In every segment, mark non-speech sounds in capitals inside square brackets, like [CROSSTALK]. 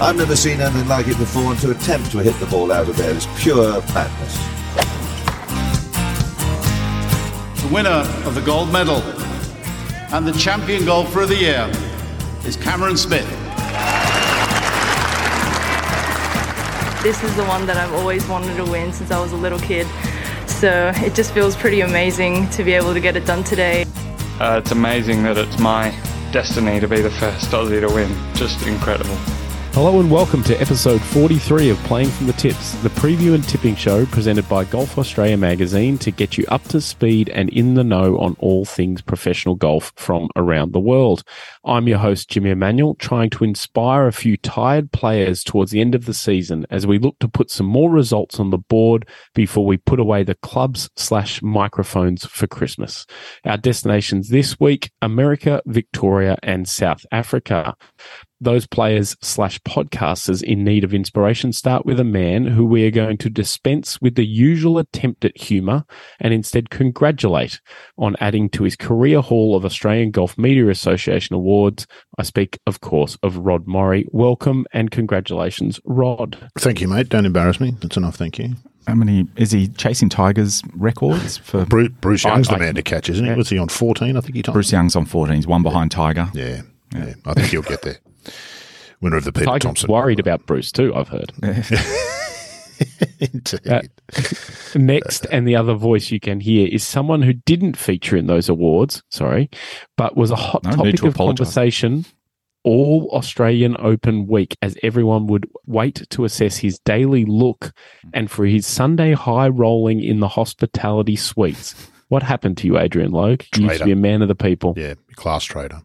I've never seen anything like it before, and to attempt to hit the ball out of there is pure madness. The winner of the gold medal and the champion golfer of the year is Cameron Smith. This is the one that I've always wanted to win since I was a little kid. So it just feels pretty amazing to be able to get it done today. Uh, it's amazing that it's my destiny to be the first Aussie to win. Just incredible. Hello and welcome to episode 43 of Playing from the Tips, the preview and tipping show presented by Golf Australia magazine to get you up to speed and in the know on all things professional golf from around the world. I'm your host, Jimmy Emanuel, trying to inspire a few tired players towards the end of the season as we look to put some more results on the board before we put away the clubs slash microphones for Christmas. Our destinations this week, America, Victoria, and South Africa those players slash podcasters in need of inspiration start with a man who we are going to dispense with the usual attempt at humour and instead congratulate on adding to his career haul of Australian Golf Media Association awards. I speak, of course, of Rod Morri. Welcome and congratulations, Rod. Thank you, mate. Don't embarrass me. That's enough. Thank you. How many is he chasing Tigers records for? Bruce, Bruce Young's I, the man to catch, isn't he? Yeah. Was he on fourteen? I think he told Bruce Young's on fourteen. He's one behind Tiger. Yeah, yeah. yeah. I think he'll get there [LAUGHS] winner of the Peter Tiger's Thomson. worried about Bruce too. I've heard. [LAUGHS] Indeed. Uh, [LAUGHS] next, and the other voice you can hear is someone who didn't feature in those awards. Sorry, but was a hot No, topic to of apologise. conversation all Australian Open week as everyone would wait to assess his daily look and for his Sunday high rolling in the hospitality suites. What happened to you, Adrian Logue? You used to be a man of the people. Yeah, class trader.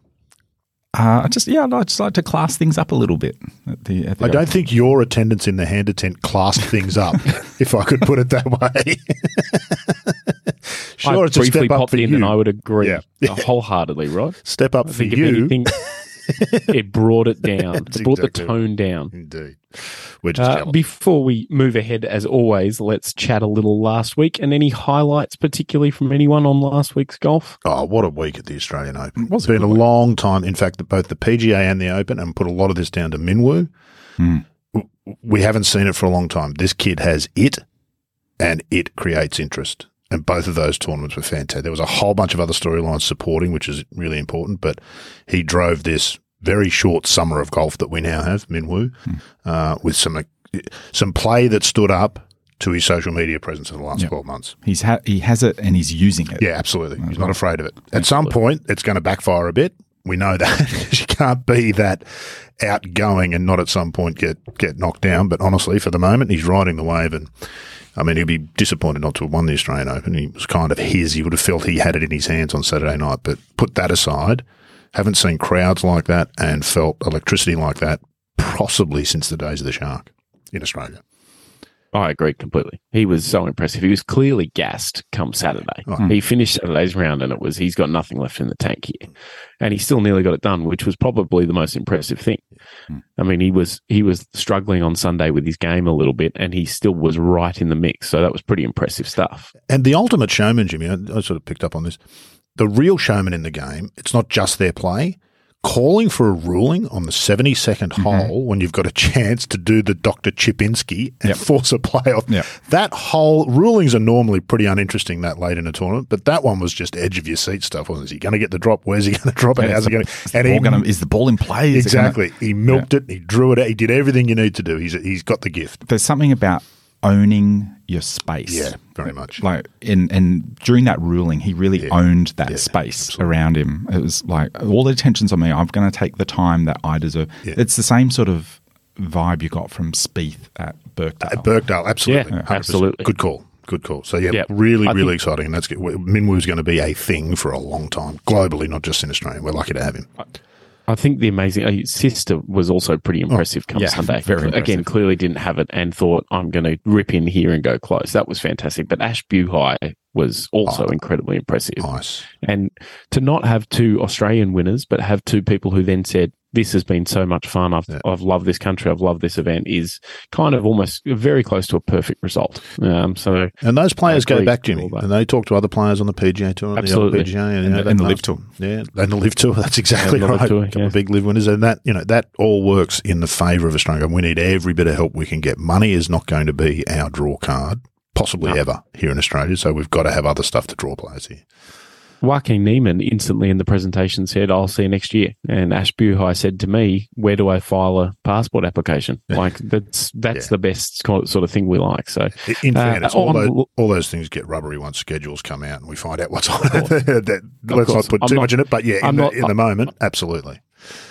Uh, I just yeah, I just like to class things up a little bit. At the, at the I don't think your attendance in the hander tent classed things up, [LAUGHS] if I could put it that way. sure, I it's a briefly step up popped for in you. and I would agree Yeah. uh, wholeheartedly, right? Step up I for think if you. anything, [LAUGHS] it brought it down. That's it brought exactly the tone down. Indeed. We're just Uh, before we move ahead, as always, let's chat a little last week and any highlights, particularly from anyone on last week's golf. Oh, what a week at the Australian Open. was It's a been a week. long time. In fact, both the PGA and the Open, and put a lot of this down to Min Woo. W- We haven't seen it for a long time. This kid has it, and it creates interest. And both of those tournaments were fantastic. There was a whole bunch of other storylines supporting, which is really important, but he drove this very short summer of golf that we now have, Min Woo, Hmm. uh, with some some play that stood up to his social media presence in the last Yep. 12 months. he's ha- he has it and he's using it. Yeah, absolutely. He's not afraid of it. At some point, it's going to backfire a bit. We know that. [LAUGHS] you can't be that outgoing and not at some point get get knocked down. But honestly, for the moment, he's riding the wave, and I mean, he'd be disappointed not to have won the Australian Open. He was kind of his. He would have felt he had it in his hands on Saturday night. But put that aside, haven't seen crowds like that and felt electricity like that possibly since the days of the Shark in Australia. I agree completely. He was so impressive. He was clearly gassed come Saturday. Oh. He finished Saturday's round and it was he's got nothing left in the tank here. And he still nearly got it done, which was probably the most impressive thing. I mean, he was he was struggling on Sunday with his game a little bit and he still was right in the mix. So that was pretty impressive stuff. And the ultimate showman, Jimmy, I, I sort of picked up on this. The real showman in the game, it's not just their play. Calling for a ruling on the 72nd mm-hmm. hole when you've got a chance to do the Dr. Chipinski and Yep. force a playoff. Yep. That whole rulings are normally pretty uninteresting that late in a tournament, but that one was just edge of your seat stuff, wasn't it? Is he going to get the drop? Where's he going [LAUGHS] to drop it? Yeah, How's is he going to? the ball gonna- is the ball in play? Is it gonna- exactly. he milked it. He drew it out. He did everything you need to do. He's he's got the gift. There's something about owning your space. Yeah, very much. Like and and during that ruling, he really Yeah. owned that Yeah, space absolutely. around him. It was like all the attention's on me. I'm going to take the time that I deserve. Yeah. It's the same sort of vibe you got from Spieth at Birkdale. At Birkdale, absolutely. Yeah, absolutely. Good call. Good call. So, yeah, Yeah. really, I really think- exciting. And that's good. Min Woo's going to be a thing for a long time, globally, not just in Australia. We're lucky to have him. I think the amazing uh, sister was also pretty impressive come yeah, Sunday. very Again, impressive. clearly didn't have it and thought I'm going to rip in here and go close. That was fantastic. But Ash Buhai was also Oh. incredibly impressive. Nice. And to not have two Australian winners, but have two people who then said, this has been so much fun. I've I've loved this country. I've loved this event. Is kind of almost very close to a perfect result. Um, so And those players go back, with Jimmy, and they talk to other players on the PGA Tour, Absolutely. the LPGA, and, And you know, the- and the LIV must- Tour. Yeah, and the LIV Tour. [LAUGHS] That's exactly the LIV right. Tour, couple yeah. of big LIV winners, and that you know that all works in the favour of Australia. We need every bit of help we can get. Money is not going to be our draw card, possibly ever here in Australia. So we've got to have other stuff to draw players here. Joaquin Niemann instantly in the presentation said, "I'll see you next year." And Ash Buhai said to me, "Where do I file a passport application?" Like that's that's Yeah. the best sort of thing we like. So In Uh, fairness, all, on- those, all those things get rubbery once schedules come out and we find out what's on it. [LAUGHS] that, let's not put I'm too not- much in it, but yeah, in, the, in the moment, absolutely.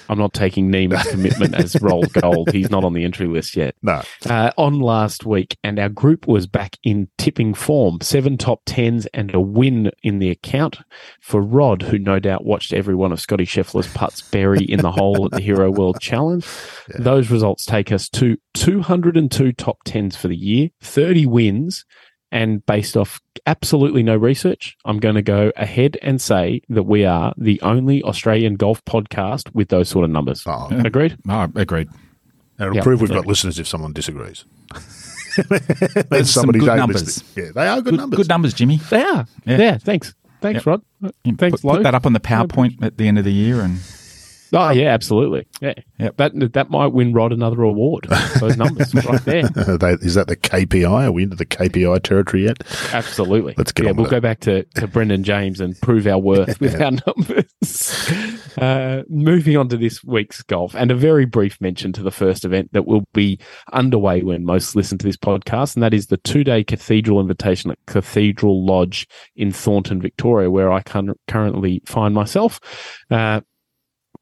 I'm not taking Niemann's commitment as roll gold. He's not on the entry list yet. No, uh, on last week, and our group was back in tipping form. Seven top tens and a win in the account for Rod, who no doubt watched every one of Scotty Scheffler's putts bury in the hole at the Hero World Challenge. Those results take us to 202 top tens for the year, 30 wins. And based off absolutely no research, I'm going to go ahead and say that we are the only Australian golf podcast with those sort of numbers. Oh, Agreed? Oh, agreed. it'll Yeah. prove we've got listeners if someone disagrees. [LAUGHS] There's some good A-listed. numbers. Yeah, they are good, Good, numbers. good numbers, Jimmy. They are. Yeah. Yeah. thanks. Thanks, Yep. Rod. You Thanks, put, put that up on the PowerPoint at the end of the year, and Oh yeah, absolutely. Yeah, Yep. that that might win Rod another award. Those numbers right [LAUGHS] there. Is that the KPI? Are we into the KPI territory yet? Absolutely. Let's get yeah, we'll go it. back to, to Brendan James and prove our worth [LAUGHS] with our numbers. Uh, moving on to this week's golf, and a very brief mention to the first event that will be underway when most listen to this podcast, and that is the two day Cathedral Invitation at Cathedral Lodge in Thornton, Victoria, where I can currently find myself. Uh,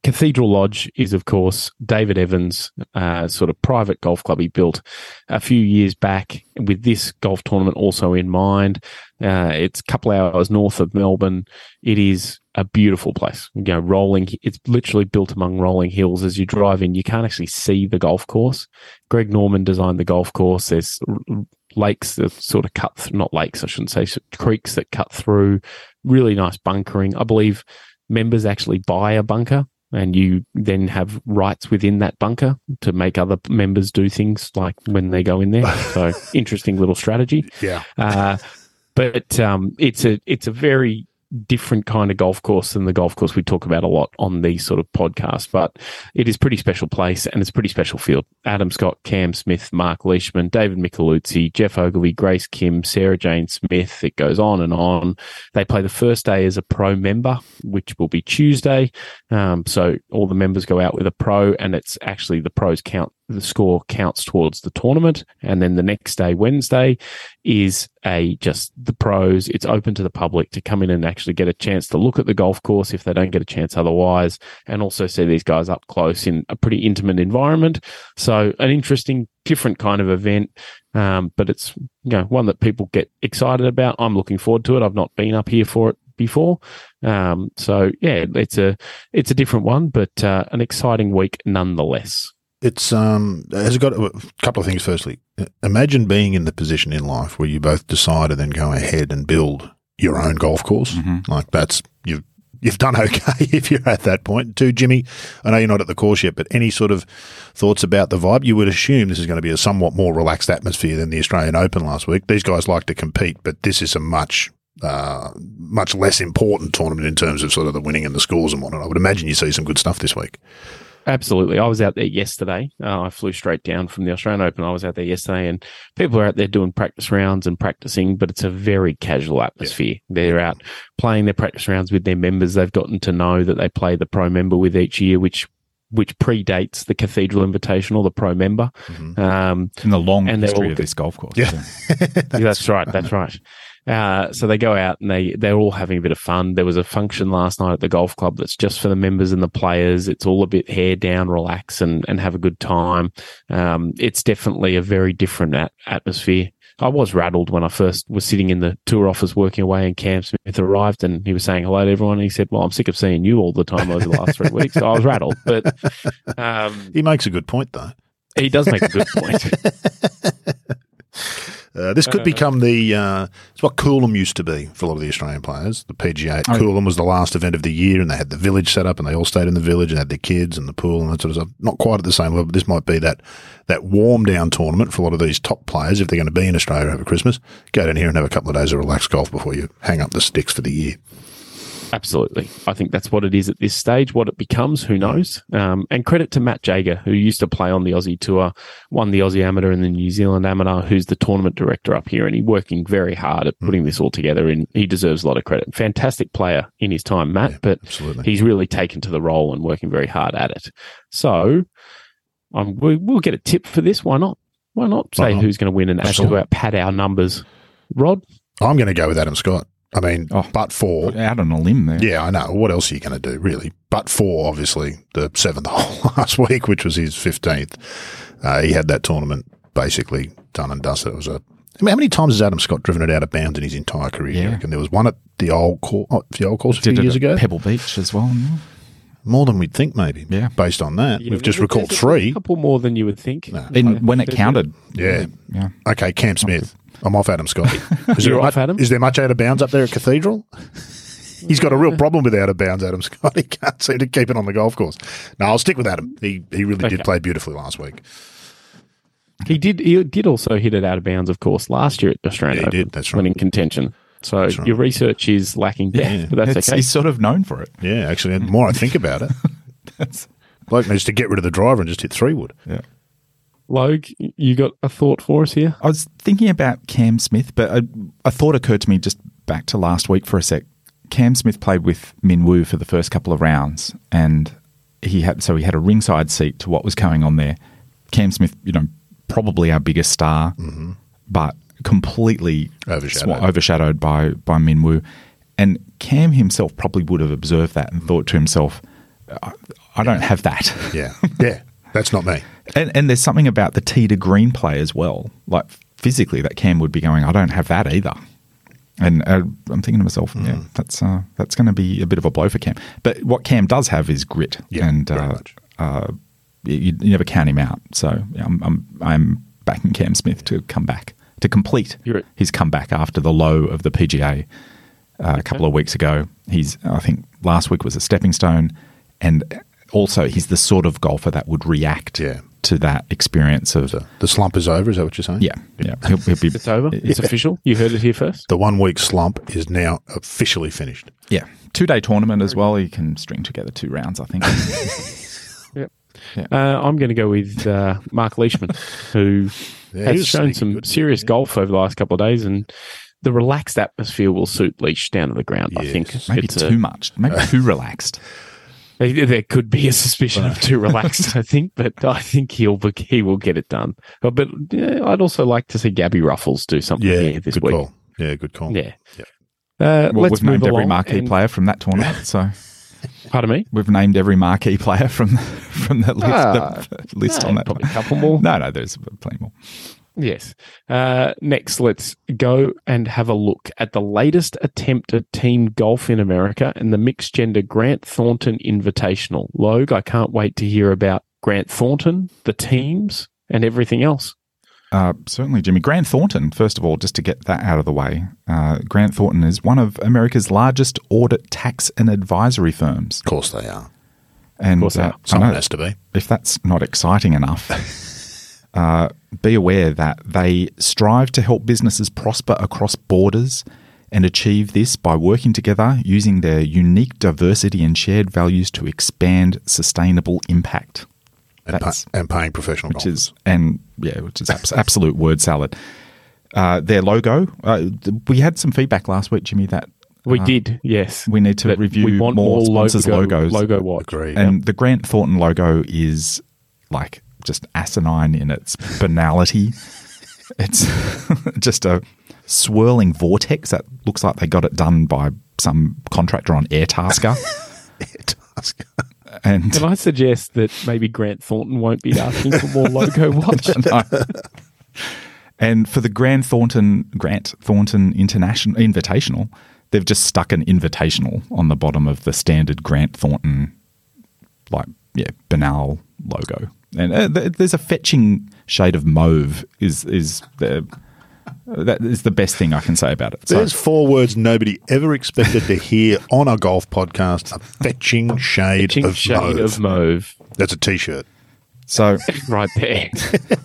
Cathedral Lodge is, of course, David Evans' uh, sort of private golf club he built a few years back with this golf tournament also in mind. Uh, it's a couple hours north of Melbourne. It is a beautiful place. You know, rolling, it's literally built among rolling hills. As you drive in, you can't actually see the golf course. Greg Norman designed the golf course. There's lakes that sort of cut, th- not lakes, I shouldn't say, s- creeks that cut through. Really nice bunkering. I believe members actually buy a bunker and you then have rights within that bunker to make other members do things like when they go in there. So [LAUGHS] interesting little strategy. Yeah. Uh, but um, it's a it's a very different kind of golf course than the golf course we talk about a lot on these sort of podcasts. But it is pretty special place and it's pretty special field. Adam Scott, Cam Smith, Mark Leishman, David Micheluzzi, Geoff Ogilvy, Grace Kim, Sarah Jane Smith. It goes on and on. They play the first day as a pro member, which will be Tuesday. Um, so all the members go out with a pro, and it's actually the pros count. The score counts towards the tournament, and then the next day, Wednesday, is a just the pros. It's open to the public to come in and actually get a chance to look at the golf course if they don't get a chance otherwise, and also see these guys up close in a pretty intimate environment. So an interesting, different kind of event, um, but it's you know one that people get excited about. I'm looking forward to it. I've not been up here for it before, um, so yeah, it's a it's a different one, but uh, an exciting week nonetheless. It's um has got a couple of things. Firstly, imagine being in the position in life where you both decide and then go ahead and build your own golf course. Like that's you've you've done [LAUGHS] okay if you're at that point. Too, Jimmy. I know you're not at the course yet, but any sort of thoughts about the vibe? You would assume this is going to be a somewhat more relaxed atmosphere than the Australian Open last week. These guys like to compete, but this is a much uh, much less important tournament in terms of sort of the winning and the scores and whatnot. I would imagine you see some good stuff this week. Absolutely. I was out there yesterday. Uh, I flew straight down from the Australian Open. I was out there yesterday, and people are out there doing practice rounds and practicing, but it's a very casual atmosphere. They're out playing their practice rounds with their members. They've gotten to know that they play the pro member with each year, which which predates the Cathedral Invitational, the pro member. Um, in the long And history all- of this golf course. Yeah. [LAUGHS] that's right. That's right. Uh, so they go out and they they're all having a bit of fun. There was a function last night at the golf club that's just for the members and the players. It's all a bit hair down, relax, and and have a good time. Um, it's definitely a very different at- atmosphere. I was rattled when I first was sitting in the tour office working away, and Cam Smith arrived, and he was saying hello to everyone. And he said, "Well, I'm sick of seeing you all the time over the last three weeks." So I was rattled, but um, He makes a good point though. he does make a good point. [LAUGHS] Uh, this could become the uh, it's what Coolum used to be for a lot of the Australian players. The PGA at Coolum was the last event of the year, and they had the village set up, and they all stayed in the village and had their kids and the pool and that sort of stuff. Not quite at the same level, but this might be that that warm down tournament for a lot of these top players if they're going to be in Australia over Christmas. Go down here and have a couple of days of relaxed golf before you hang up the sticks for the year. Absolutely. I think that's what it is at this stage. What it becomes, who knows? Um, and credit to Matt Jager, who used to play on the Aussie Tour, won the Aussie Amateur and the New Zealand Amateur, who's the tournament director up here, and he's working very hard at putting this all together. And he deserves a lot of credit. Fantastic player in his time, Matt, but absolutely. he's really taken to the role and working very hard at it. So um, we, we'll get a tip for this. Why not? Why not say Why not? who's going to win and actually pad our numbers? Rod, I'm going to go with Adam Scott. I mean, Oh. but for Out on a limb there. Yeah, I know. What else are you going to do, really? But for obviously the seventh [LAUGHS] hole last week, which was his fifteenth, uh, he had that tournament basically done and dusted. It was a. I mean, how many times has Adam Scott driven it out of bounds in his entire career? Yeah. You reckon there was one at the old course, oh, the old course a few Did it years ago. Pebble Beach as well. yeah. More than we'd think, maybe. Yeah. Based on that, Yeah, we've just recalled three. A couple more than you would think. In, when it counted. Yeah. Yeah. Okay, Cam Smith. I'm off Adam Scott. [LAUGHS] Is You're there off much, Adam? Is there much out of bounds up there at Cathedral? He's got a real problem with out of bounds, Adam Scott. [LAUGHS] He can't seem to keep it on the golf course. No, I'll stick with Adam. He he really Okay. did play beautifully last week. He did. He did also hit it out of bounds, of course, last year at the Australian Yeah, he Open did, that's when right. in contention. So right. your research is lacking depth, Yeah. but that's It's- okay. He's sort of known for it. Yeah, actually, the more I think about it, [LAUGHS] That's, bloke needs to get rid of the driver and just hit three wood. yeah. Logue, you got a thought for us here? I was thinking about Cam Smith, but a, a thought occurred to me just back to last week for a sec. Cam Smith played with Min Woo for the first couple of rounds, and he had so he had a ringside seat to what was going on there. Cam Smith, you know, probably our biggest star, mm-hmm. but completely Overshadowed. swa- overshadowed by by Min Woo. And Cam himself probably would have observed that and thought to himself, "I, I don't have that." Yeah, yeah, that's not me. [LAUGHS] And, and there's something about the tee to green play as well. Like physically, that Cam would be going, I don't have that either. And uh, I'm thinking to myself, Mm. yeah, that's uh, that's going to be a bit of a blow for Cam. But what Cam does have is grit, Yeah, and uh, uh, you, you never count him out. So yeah, I'm, I'm I'm backing Cam Smith to come back to complete You're- his comeback after the low of the PGA uh, a couple of weeks ago. He's I think last week was a stepping stone, and also he's the sort of golfer that would react Yeah. To that experience of So the slump is over. Is that what you're saying? yeah yeah [LAUGHS] he'll, he'll be It's over. It's official. You heard it here first. The one week slump is now officially finished. yeah two day tournament as well. You can string together two rounds. I think. [LAUGHS] Uh, I'm going to go with uh, Mark Leishman, who Yeah, has shown some good. serious golf over the last couple of days, and the relaxed atmosphere will suit Leash down to the ground. I think Maybe It's too a- much. Maybe too relaxed. [LAUGHS] There could be a suspicion of too [LAUGHS] relaxed, I think, but I think he'll be- he will get it done. But, but yeah, I'd also like to see Gabi Ruffels do something Yeah, here this good week. call. Yeah, good call. Yeah. Yep. Uh, Well, let's we've named move every marquee and- player from that tournament. [LAUGHS] So Pardon me. we've named every marquee player from [LAUGHS] from that list, Ah, the list no, on that. probably a couple more. No, no, there's plenty more. Yes. Uh, next, let's go and have a look at the latest attempt at team golf in America and the mixed gender Grant Thornton Invitational. Logue, I can't wait to hear about Grant Thornton, the teams, and everything else. Uh, certainly, Jimmy. Grant Thornton, first of all, just to get that out of the way, uh, Grant Thornton is one of America's largest audit, tax, and advisory firms. Of course they are. And course they uh, are. I Someone has to be. if that's not exciting enough, uh, be aware that they strive to help businesses prosper across borders and achieve this by working together using their unique diversity and shared values to expand sustainable impact. And, pa- That's- and paying professional which golfers. is and yeah, which is abs- absolute word salad. Uh, their logo. Uh, th- we had some feedback last week, Jimmy, that We did, yes. we need to That review we want more, more sponsors' logo, logos. Logo watch. Agree. and the Grant Thornton logo is like just asinine in its banality. [LAUGHS] it's [LAUGHS] just a swirling vortex that looks like they got it done by some contractor on Airtasker. [LAUGHS] and Can I suggest that maybe Grant Thornton won't be asking for more logo watch? No. And for the Grant Thornton Grant Thornton International Invitational, they've just stuck an invitational on the bottom of the standard Grant Thornton, like yeah, banal logo. And uh, th- there's a fetching shade of mauve is is the That is the best thing I can say about it. So, There's four words nobody ever expected to hear on a golf podcast. A fetching shade, Ching of, shade mauve. of mauve. That's a t-shirt. so [LAUGHS] Right there.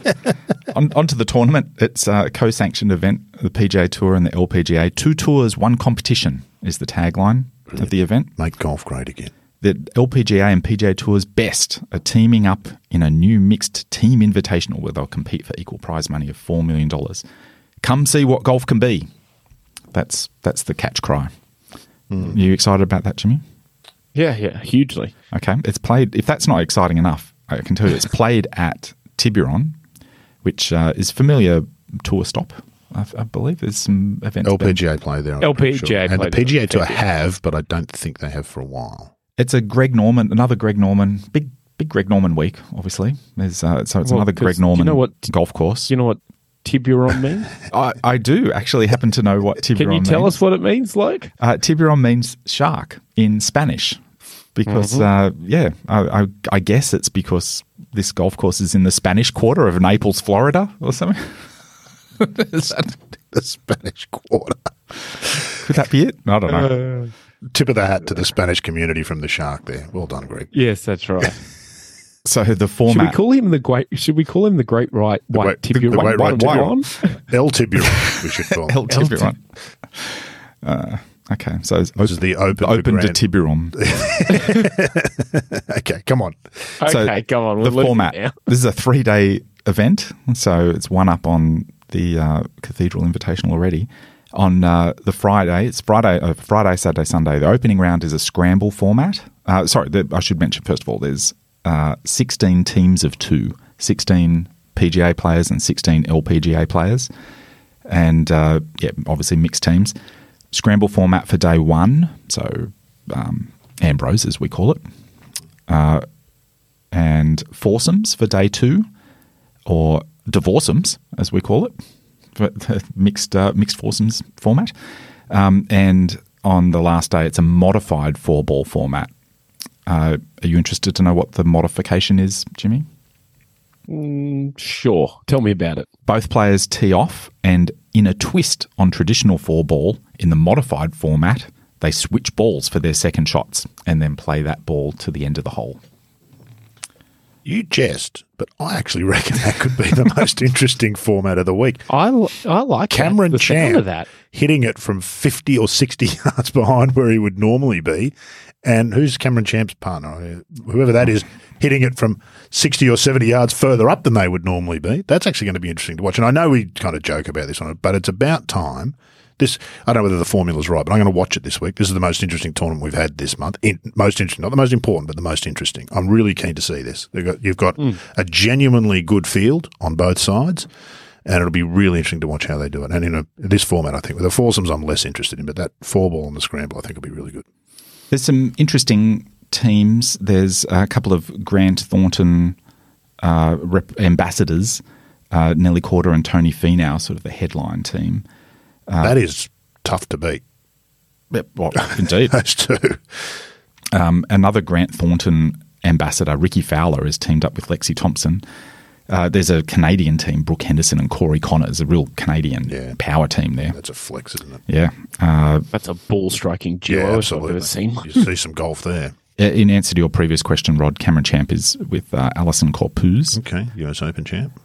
[LAUGHS] on, onto the tournament. It's a co-sanctioned event, the PGA Tour and the LPGA. Two tours, one competition is the tagline of the event. Make golf great again. The LPGA and PGA Tour's best are teaming up in a new mixed team invitational where they'll compete for equal prize money of $4 million. Come see what golf can be. That's that's the catch cry. are You excited about that, Jimmy? yeah, yeah, hugely. Okay. It's played, if that's not exciting enough, I can tell you it's played at Tiburon, which uh, is familiar tour stop. I, I believe there's some events. there. LPGA play there. I'm LPGA sure. and the play. PGA Tour have, but I don't think they have for a while. It's a Greg Norman, another Greg Norman, big big Greg Norman week, obviously. There's, uh, so it's Well, another 'cause Greg Norman. you know what- golf course. You know what Tiburon [LAUGHS] means? I, I do actually happen to know what Tiburon means. Can you tell means. us what it means, Luke? Uh, Tiburon means shark in Spanish. Because, Mm-hmm. uh, yeah, I, I, I guess it's because this golf course is in the Spanish quarter of Naples, Florida, or something. [LAUGHS] Is that- [LAUGHS] The Spanish Quarter. could that be it? I don't know. Tip of the hat to the Spanish community from the Shark there. Well done, Greg. Yes, that's right. [LAUGHS] so the format. Should we format. call him the great? Should we call him the Great Right White Great- the Tiburon? Great Right Tiburon? [LAUGHS] El Tiburon, we should call it. El Tiburon. Uh, okay, so it's This is the open, open to Grand- Tiburon. [LAUGHS] Okay, come on. So Okay, come on. We're the format. now. This is a three day event, so it's one up on the uh, Cathedral Invitational already. On uh, the Friday, it's Friday, uh, Friday, Saturday, Sunday. The opening round is a scramble format. Uh, sorry, the, I should mention first of all, there's uh, 16 teams of two, 16 PGA players and 16 LPGA players, and uh, yeah, obviously mixed teams. Scramble format for day one, so um, Ambrose as we call it and foursomes for day two, or divorceums as we call it, [LAUGHS] mixed uh, mixed foursomes format. Um, and on the last day, it's a modified four ball format. Uh, are you interested to know what the modification is, Jimmy? Sure. Tell me about it. Both players tee off, and in a twist on traditional four ball, in the modified format, they switch balls for their second shots and then play that ball to the end of the hole. You jest, but I actually [LAUGHS] reckon that could be the most interesting format of the week. I, I like that. Cameron Champ of that. hitting it from 50 or 60 [LAUGHS] yards behind where he would normally be. And who's Cameron Champ's partner? Whoever that is, hitting it from 60 or 70 yards further up than they would normally be. That's actually going to be interesting to watch. And I know we kind of joke about this on it, but it's about time. This I don't know whether the formula's right, but I'm going to watch it this week. This is the most interesting tournament we've had this month. In, most interesting, not the most important, but the most interesting. I'm really keen to see this. They've got, you've got a genuinely good field on both sides, and it'll be really interesting to watch how they do it. And in a, this format, I think with the foursomes, I'm less interested in, but that four ball and the scramble, I think will be really good. There's some interesting teams. There's a couple of Grant Thornton uh, rep- ambassadors, uh, Nelly Korda and Tony Finau, sort of the headline team. That is tough to beat. Yep, well, [LAUGHS] indeed. Those two. Um, another Grant Thornton ambassador, Rickie Fowler, has teamed up with Lexi Thompson. Uh, there's a Canadian team, Brooke Henderson and Corey Conners, a real Canadian Yeah. power team there. That's a flex, isn't it? Yeah. Uh, That's a ball striking duo Yeah, if I've absolutely. ever seen. You see some golf there. [LAUGHS] in answer to your previous question, Rod, Cameron Champ is with uh, Allisen Corpuz. Okay, US Open champ.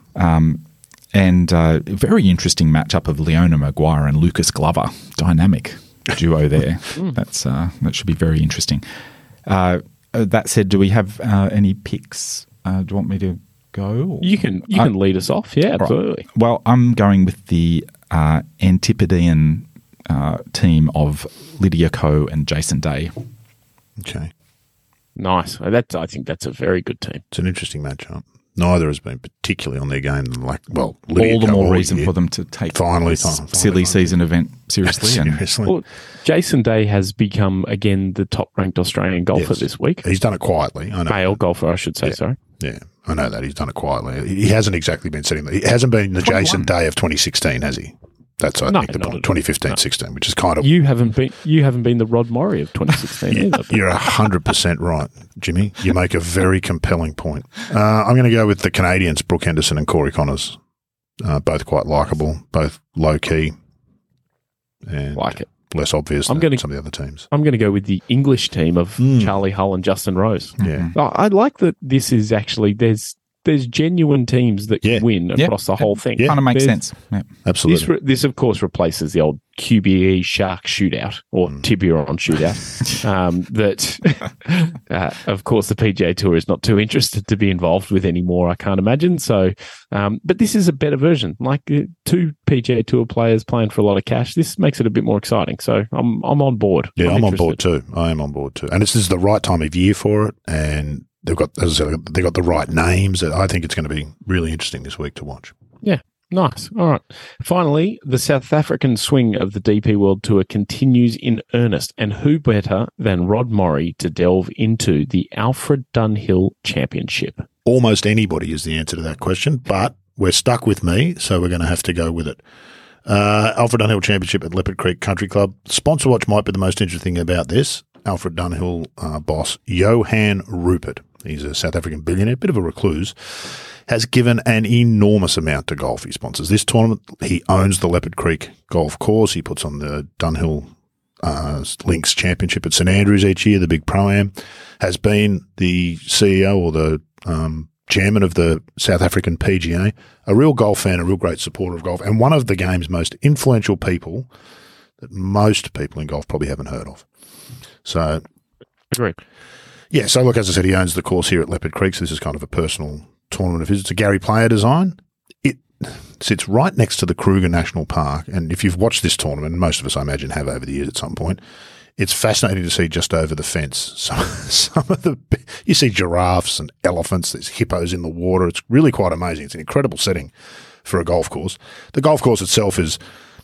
And uh, a very interesting matchup of Leona Maguire and Lucas Glover, dynamic duo [LAUGHS] there. That's uh, that should be very interesting. Uh, uh, that said, do we have uh, any picks? Uh, do you want me to go? You can you I- can lead us off. Yeah, Right. absolutely. Well, I'm going with the uh, Antipodean uh, team of Lydia Ko and Jason Day. Okay, Nice. That's I think that's a very good team. it's an interesting matchup. Neither has been particularly on their game. Like, well, Lydia All the more reason for them to take Finally, this finally, silly finally. season event [LAUGHS] seriously. and Well, Jason Day has become again the top ranked Australian golfer Yes. this week. he's done it quietly. I know. Male golfer, I should say. Sorry. Yeah, I know that he's done it quietly. He hasn't exactly been sitting. The, he hasn't been the 21. Jason Day of 2016, has he? That's I No, think the point. at all. 2015, 16, which is kind of You haven't been you haven't been the Rod Morri of 2016 either. You're hundred percent right, Jimmy. You make a very compelling point. Uh, I'm going to go with the Canadians, Brooke Henderson and Corey Conners. Uh, both quite likable, both low key, and Like it. less obvious I'm than gonna- some of the other teams. I'm going to go with the English team of Hmm. Charley Hull and Justin Rose. Yeah, I I like that this is actually there's there's genuine teams that Yeah. win Yeah. across the whole thing. Yeah. Kind of makes There's- sense. Yeah. absolutely. This, re- this, of course, replaces the old QBE Shark shootout or Hmm. Tiburon shootout. [LAUGHS] um, that, [LAUGHS] uh, of course, the PGA Tour is not too interested to be involved with anymore. I can't imagine. So, um, but this is a better version. Like uh, two PGA Tour players playing for a lot of cash. This makes it a bit more exciting. So, I'm I'm on board. Yeah, I'm, on board too. I am on board too. And this is the right time of year for it. And they've got, as I said, they've got the right names. I think it's going to be really interesting this week to watch. Yeah. Nice. All right. Finally, the South African swing of the DP World Tour continues in earnest. And who better than Rod Morri to delve into the Alfred Dunhill Championship? Almost anybody is the answer to that question, but we're stuck with me, so we're going to have to go with it. Uh, Alfred Dunhill Championship at Leopard Creek Country Club. Sponsor watch might be the most interesting thing about this. Alfred Dunhill uh, boss Johan Rupert, he's a South African billionaire, a bit of a recluse, has given an enormous amount to golf. He sponsors this tournament. He owns the Leopard Creek Golf Course. He puts on the Dunhill uh, Links Championship at St Andrews each year, the big pro am, has been the CEO or the um, chairman of the South African PGA, a real golf fan, a real great supporter of golf, and one of the game's most influential people that most people in golf probably haven't heard of. So, Agreed. Yeah, so look, as I said, he owns the course here at Leopard Creek, so this is kind of a personal tournament of his. It's a Gary Player design. It sits right next to the Kruger National Park, and if you've watched this tournament, most of us, I imagine, have over the years at some point, it's fascinating to see just over the fence [LAUGHS] some, some of the you see giraffes and elephants. There's hippos in the water. It's really quite amazing. It's an incredible setting for a golf course. The golf course itself is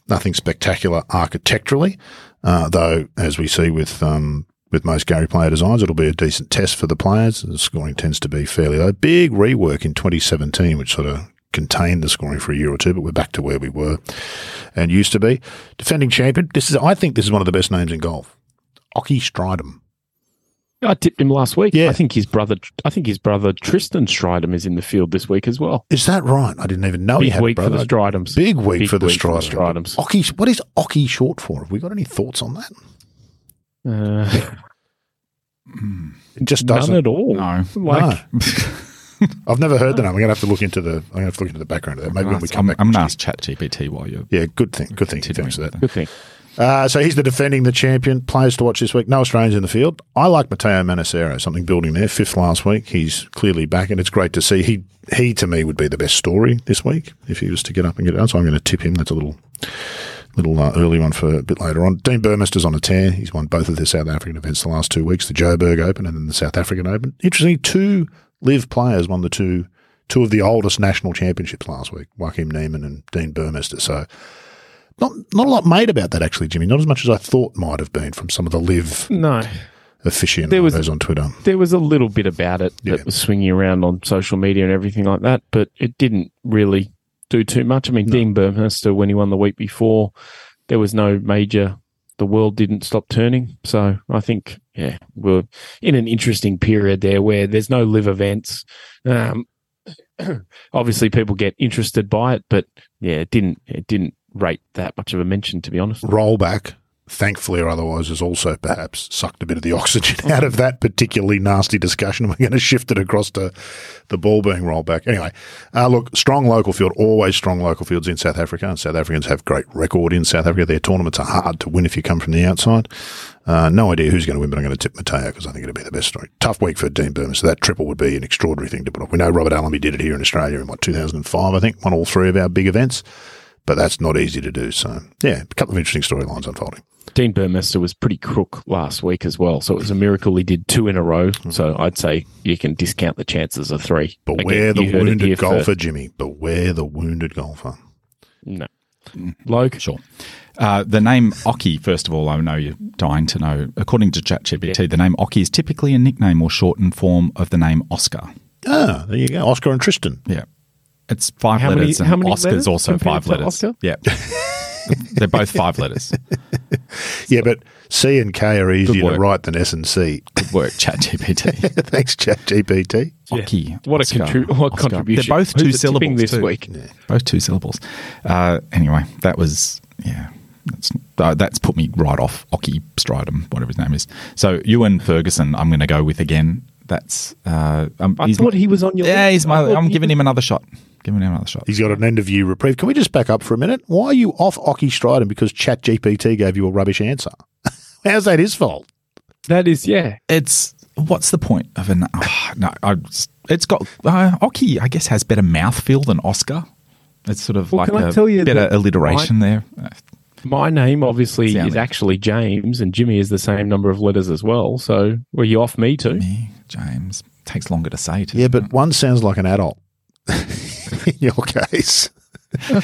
nothing spectacular architecturally, uh, though as we see with um, with most Gary Player designs, it'll be a decent test for the players. The scoring tends to be fairly low. Big rework in 2017, which sort of contained the scoring for a year or two, but we're back to where we were and used to be. Defending champion. This is, I think, this is one of the best names in golf. Ockie Strydom. I tipped him last week. Yeah. I think his brother. I think his brother Tristan Strydom is in the field this week as well. Is that right? I didn't even know he Big had week for the. Strydoms. Big week Big for the week for the Strydoms. Strydoms. Ockie, what is Ockie short for? Have we got any thoughts on that? Uh, It just doesn't. at all. No. [LAUGHS] Like, [LAUGHS] I've never heard the name. I'm going to have to look into the. I'm going to have to look into the background of that. Maybe when we come I'm, back. I'm going to next ask ChatGPT while you're. Yeah, good thing. Good thing. Continuing Thanks for that. good thing. Uh, so he's the defending the champion. Players to watch this week. No Australians in the field. I like Matteo Manassero. Something building there. Fifth last week. He's clearly back, and it's great to see. He he to me would be the best story this week if he was to get up and get it done. So I'm going to tip him. That's a little little uh, early one for a bit later on. Dean Burmester's on a tear. He's won both of the South African events the last two weeks: the Joburg Open and then the South African Open. Interestingly, two LIV players won the two two of the oldest national championships last week: Joachim Niemann and Dean Burmester. So not not a lot made about that actually, Jimmy. Not as much as I thought might have been from some of the LIV No, aficionados There was- on Twitter. there was a little bit about it Yeah. that was swinging around on social media and everything like that, but it didn't really do too much. I mean, Dean Burmester, when he won the week before, there was no major. The world didn't stop turning, so I think, yeah, we're in an interesting period there where there's no LIV events. Um, [CLEARS THROAT] obviously, people get interested by it, but yeah, it didn't. It didn't rate that much of a mention, to be honest. Rollback, thankfully or otherwise, has also perhaps sucked a bit of the [LAUGHS] oxygen out of that particularly nasty discussion. We're going to shift it across to the ball being rolled back. Anyway, uh, look, strong local field, always strong local fields in South Africa. And South Africans have great record in South Africa. Their tournaments are hard to win if you come from the outside. Uh, no idea who's going to win, but I'm going to tip Matteo because I think it'll be the best story. Tough week for Dean Burma, so that triple would be an extraordinary thing to put off. We know Robert Allenby did it here in Australia in what 2005, I think, won all three of our big events, but that's not easy to do. So yeah, a couple of interesting storylines unfolding. Dean Burmester was pretty crook last week as well, so it was a miracle he did two in a row. So I'd say you can discount the chances of three. Beware Again, the you heard it wounded golfer, first. Jimmy. Beware the wounded golfer. No, Logue. Sure. Uh, the name Oki, first of all, I know you're dying to know. According to ChatGPT, the name Oki is typically a nickname or shortened form of the name Oscar. Ah, there you go. Oscar and Tristan. Yeah. It's five How many- letters, and how many Oscar's letters also five letters. Oscar? Yeah. [LAUGHS] [LAUGHS] They're both five letters. Yeah, but C and K are easier to write than S and C. Good work, ChatGPT. [LAUGHS] Thanks, ChatGPT. Oki. What a Oscar, contri- what Oscar. contribution. They're both two Who's it syllables this too. week. Both two syllables. Uh, anyway, that was yeah. That's uh, that's put me right off Oki Strydom, whatever his name is. So Ewan Ferguson, I'm going to go with again. That's uh, um, I thought he was on your. Yeah, list. he's my. I'm he giving was- him another shot. Giving him another shot. He's got an end of view reprieve. Can we just back up for a minute? Why are you off Oki Strydom because ChatGPT gave you a rubbish answer? [LAUGHS] How's that his fault? That is, yeah. It's what's the point of an? Oh, no, I, it's got uh, Oki. I guess has better mouthfeel than Oscar. It's sort of Well, like can I a tell you better that alliteration there. Uh, My name obviously Sound is actually James, and Jimmy is the same number of letters as well. So were you off me too? Me, James takes longer to say. doesn't Yeah, it? but one sounds like an adult. [LAUGHS] In your case. I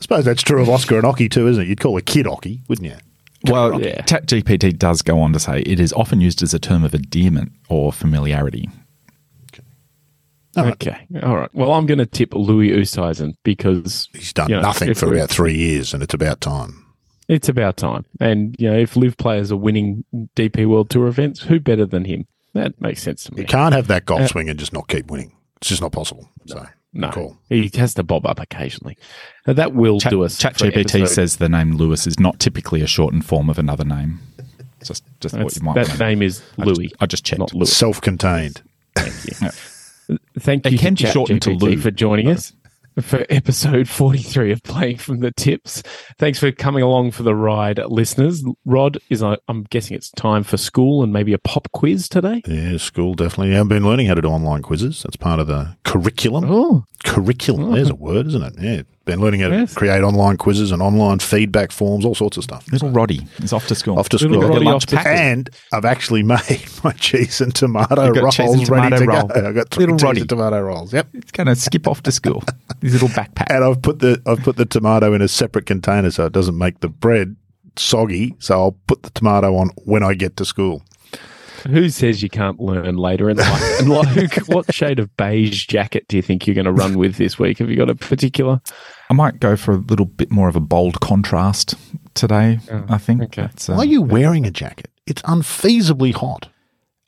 suppose that's true of Oscar and Oki too, isn't it? You'd call a kid Oki, wouldn't you? Well, Yeah. ChatGPT does go on to say it is often used as a term of endearment or familiarity. All right. Okay, all right. Well, I'm going to tip Louis Oosthuizen because He's done you know, nothing for about three years, and it's about time. It's about time. And you know, if LIV players are winning DP World Tour events, who better than him? That makes sense to me. You can't have that golf Uh, swing and just not keep winning. It's just not possible. So, No, cool. he has to bob up occasionally. Now, that will Chat, do us. for ChatGPT says the name Lewis is not typically a shortened form of another name. Just, just what That's- you might. that want to know. name is I just- Louis. I just checked. not Lewis. Self-contained. Thank you. [LAUGHS] Thank you, can to be shortened to ChatGPT Lou. for joining us for episode 43 of Playing from the Tips. Thanks for coming along for the ride, listeners. Rod, is I'm guessing it's time for school and maybe a pop quiz today. Yeah, school definitely. I've been learning how to do online quizzes. That's part of the curriculum. Oh, Curriculum. Oh. There's a word, isn't it? Yeah. Been learning how to Yes. create online quizzes and online feedback forms, all sorts of stuff. Little Roddy is off to school. Off to Little school. Roddy lunch off to pack. And I've actually [LAUGHS] made my cheese and tomato rolls cheese and ready tomato to roll. go. I've got three Little cheese Roddy. and tomato rolls. Yep. It's going to skip off to school. His little backpack. And I've put the I've put the tomato in a separate container so it doesn't make the bread soggy. So I'll put the tomato on when I get to school. [LAUGHS] who says you can't learn later in life? and [LAUGHS] Luke, what shade of beige jacket do you think you're going to run with this week? Have you got a particular? I might go for a little bit more of a bold contrast today. I think. okay. Uh, Why are you wearing a jacket? It's unfeasibly hot.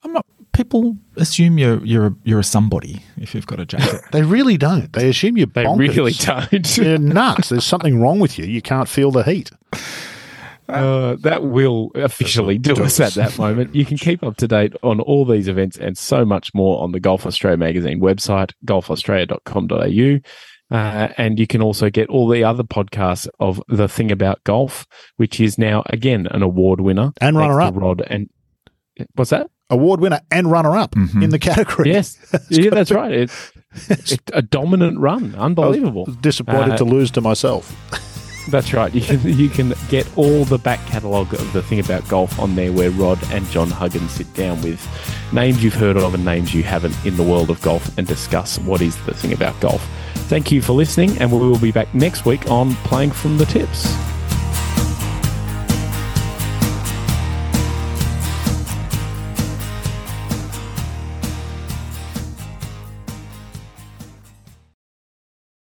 I'm not. People assume you're you're a, you're a somebody if you've got a jacket. [LAUGHS] They really don't. They assume you're They bonkers. really don't. You're nuts. There's something wrong with you. You can't feel the heat. Uh, that will officially do us at that moment. You can keep up to date on all these events and so much more on the Golf Australia magazine website, golfaustralia.com.au. Uh, and you can also get all the other podcasts of The Thing About Golf, which is now, again, an award winner. And runner-up. Rod and what's that? Award winner and runner up Mm-hmm. in the category. Yes. [LAUGHS] yeah, that's right. It, it's a dominant run. Unbelievable. Disappointed Uh, to lose to myself. That's right. [LAUGHS] You can you can get all the back catalogue of the thing about golf on there, where Rod and John Huggins sit down with names you've heard of and names you haven't in the world of golf and discuss what is the thing about golf. Thank you for listening, and we will be back next week on Playing from the Tips.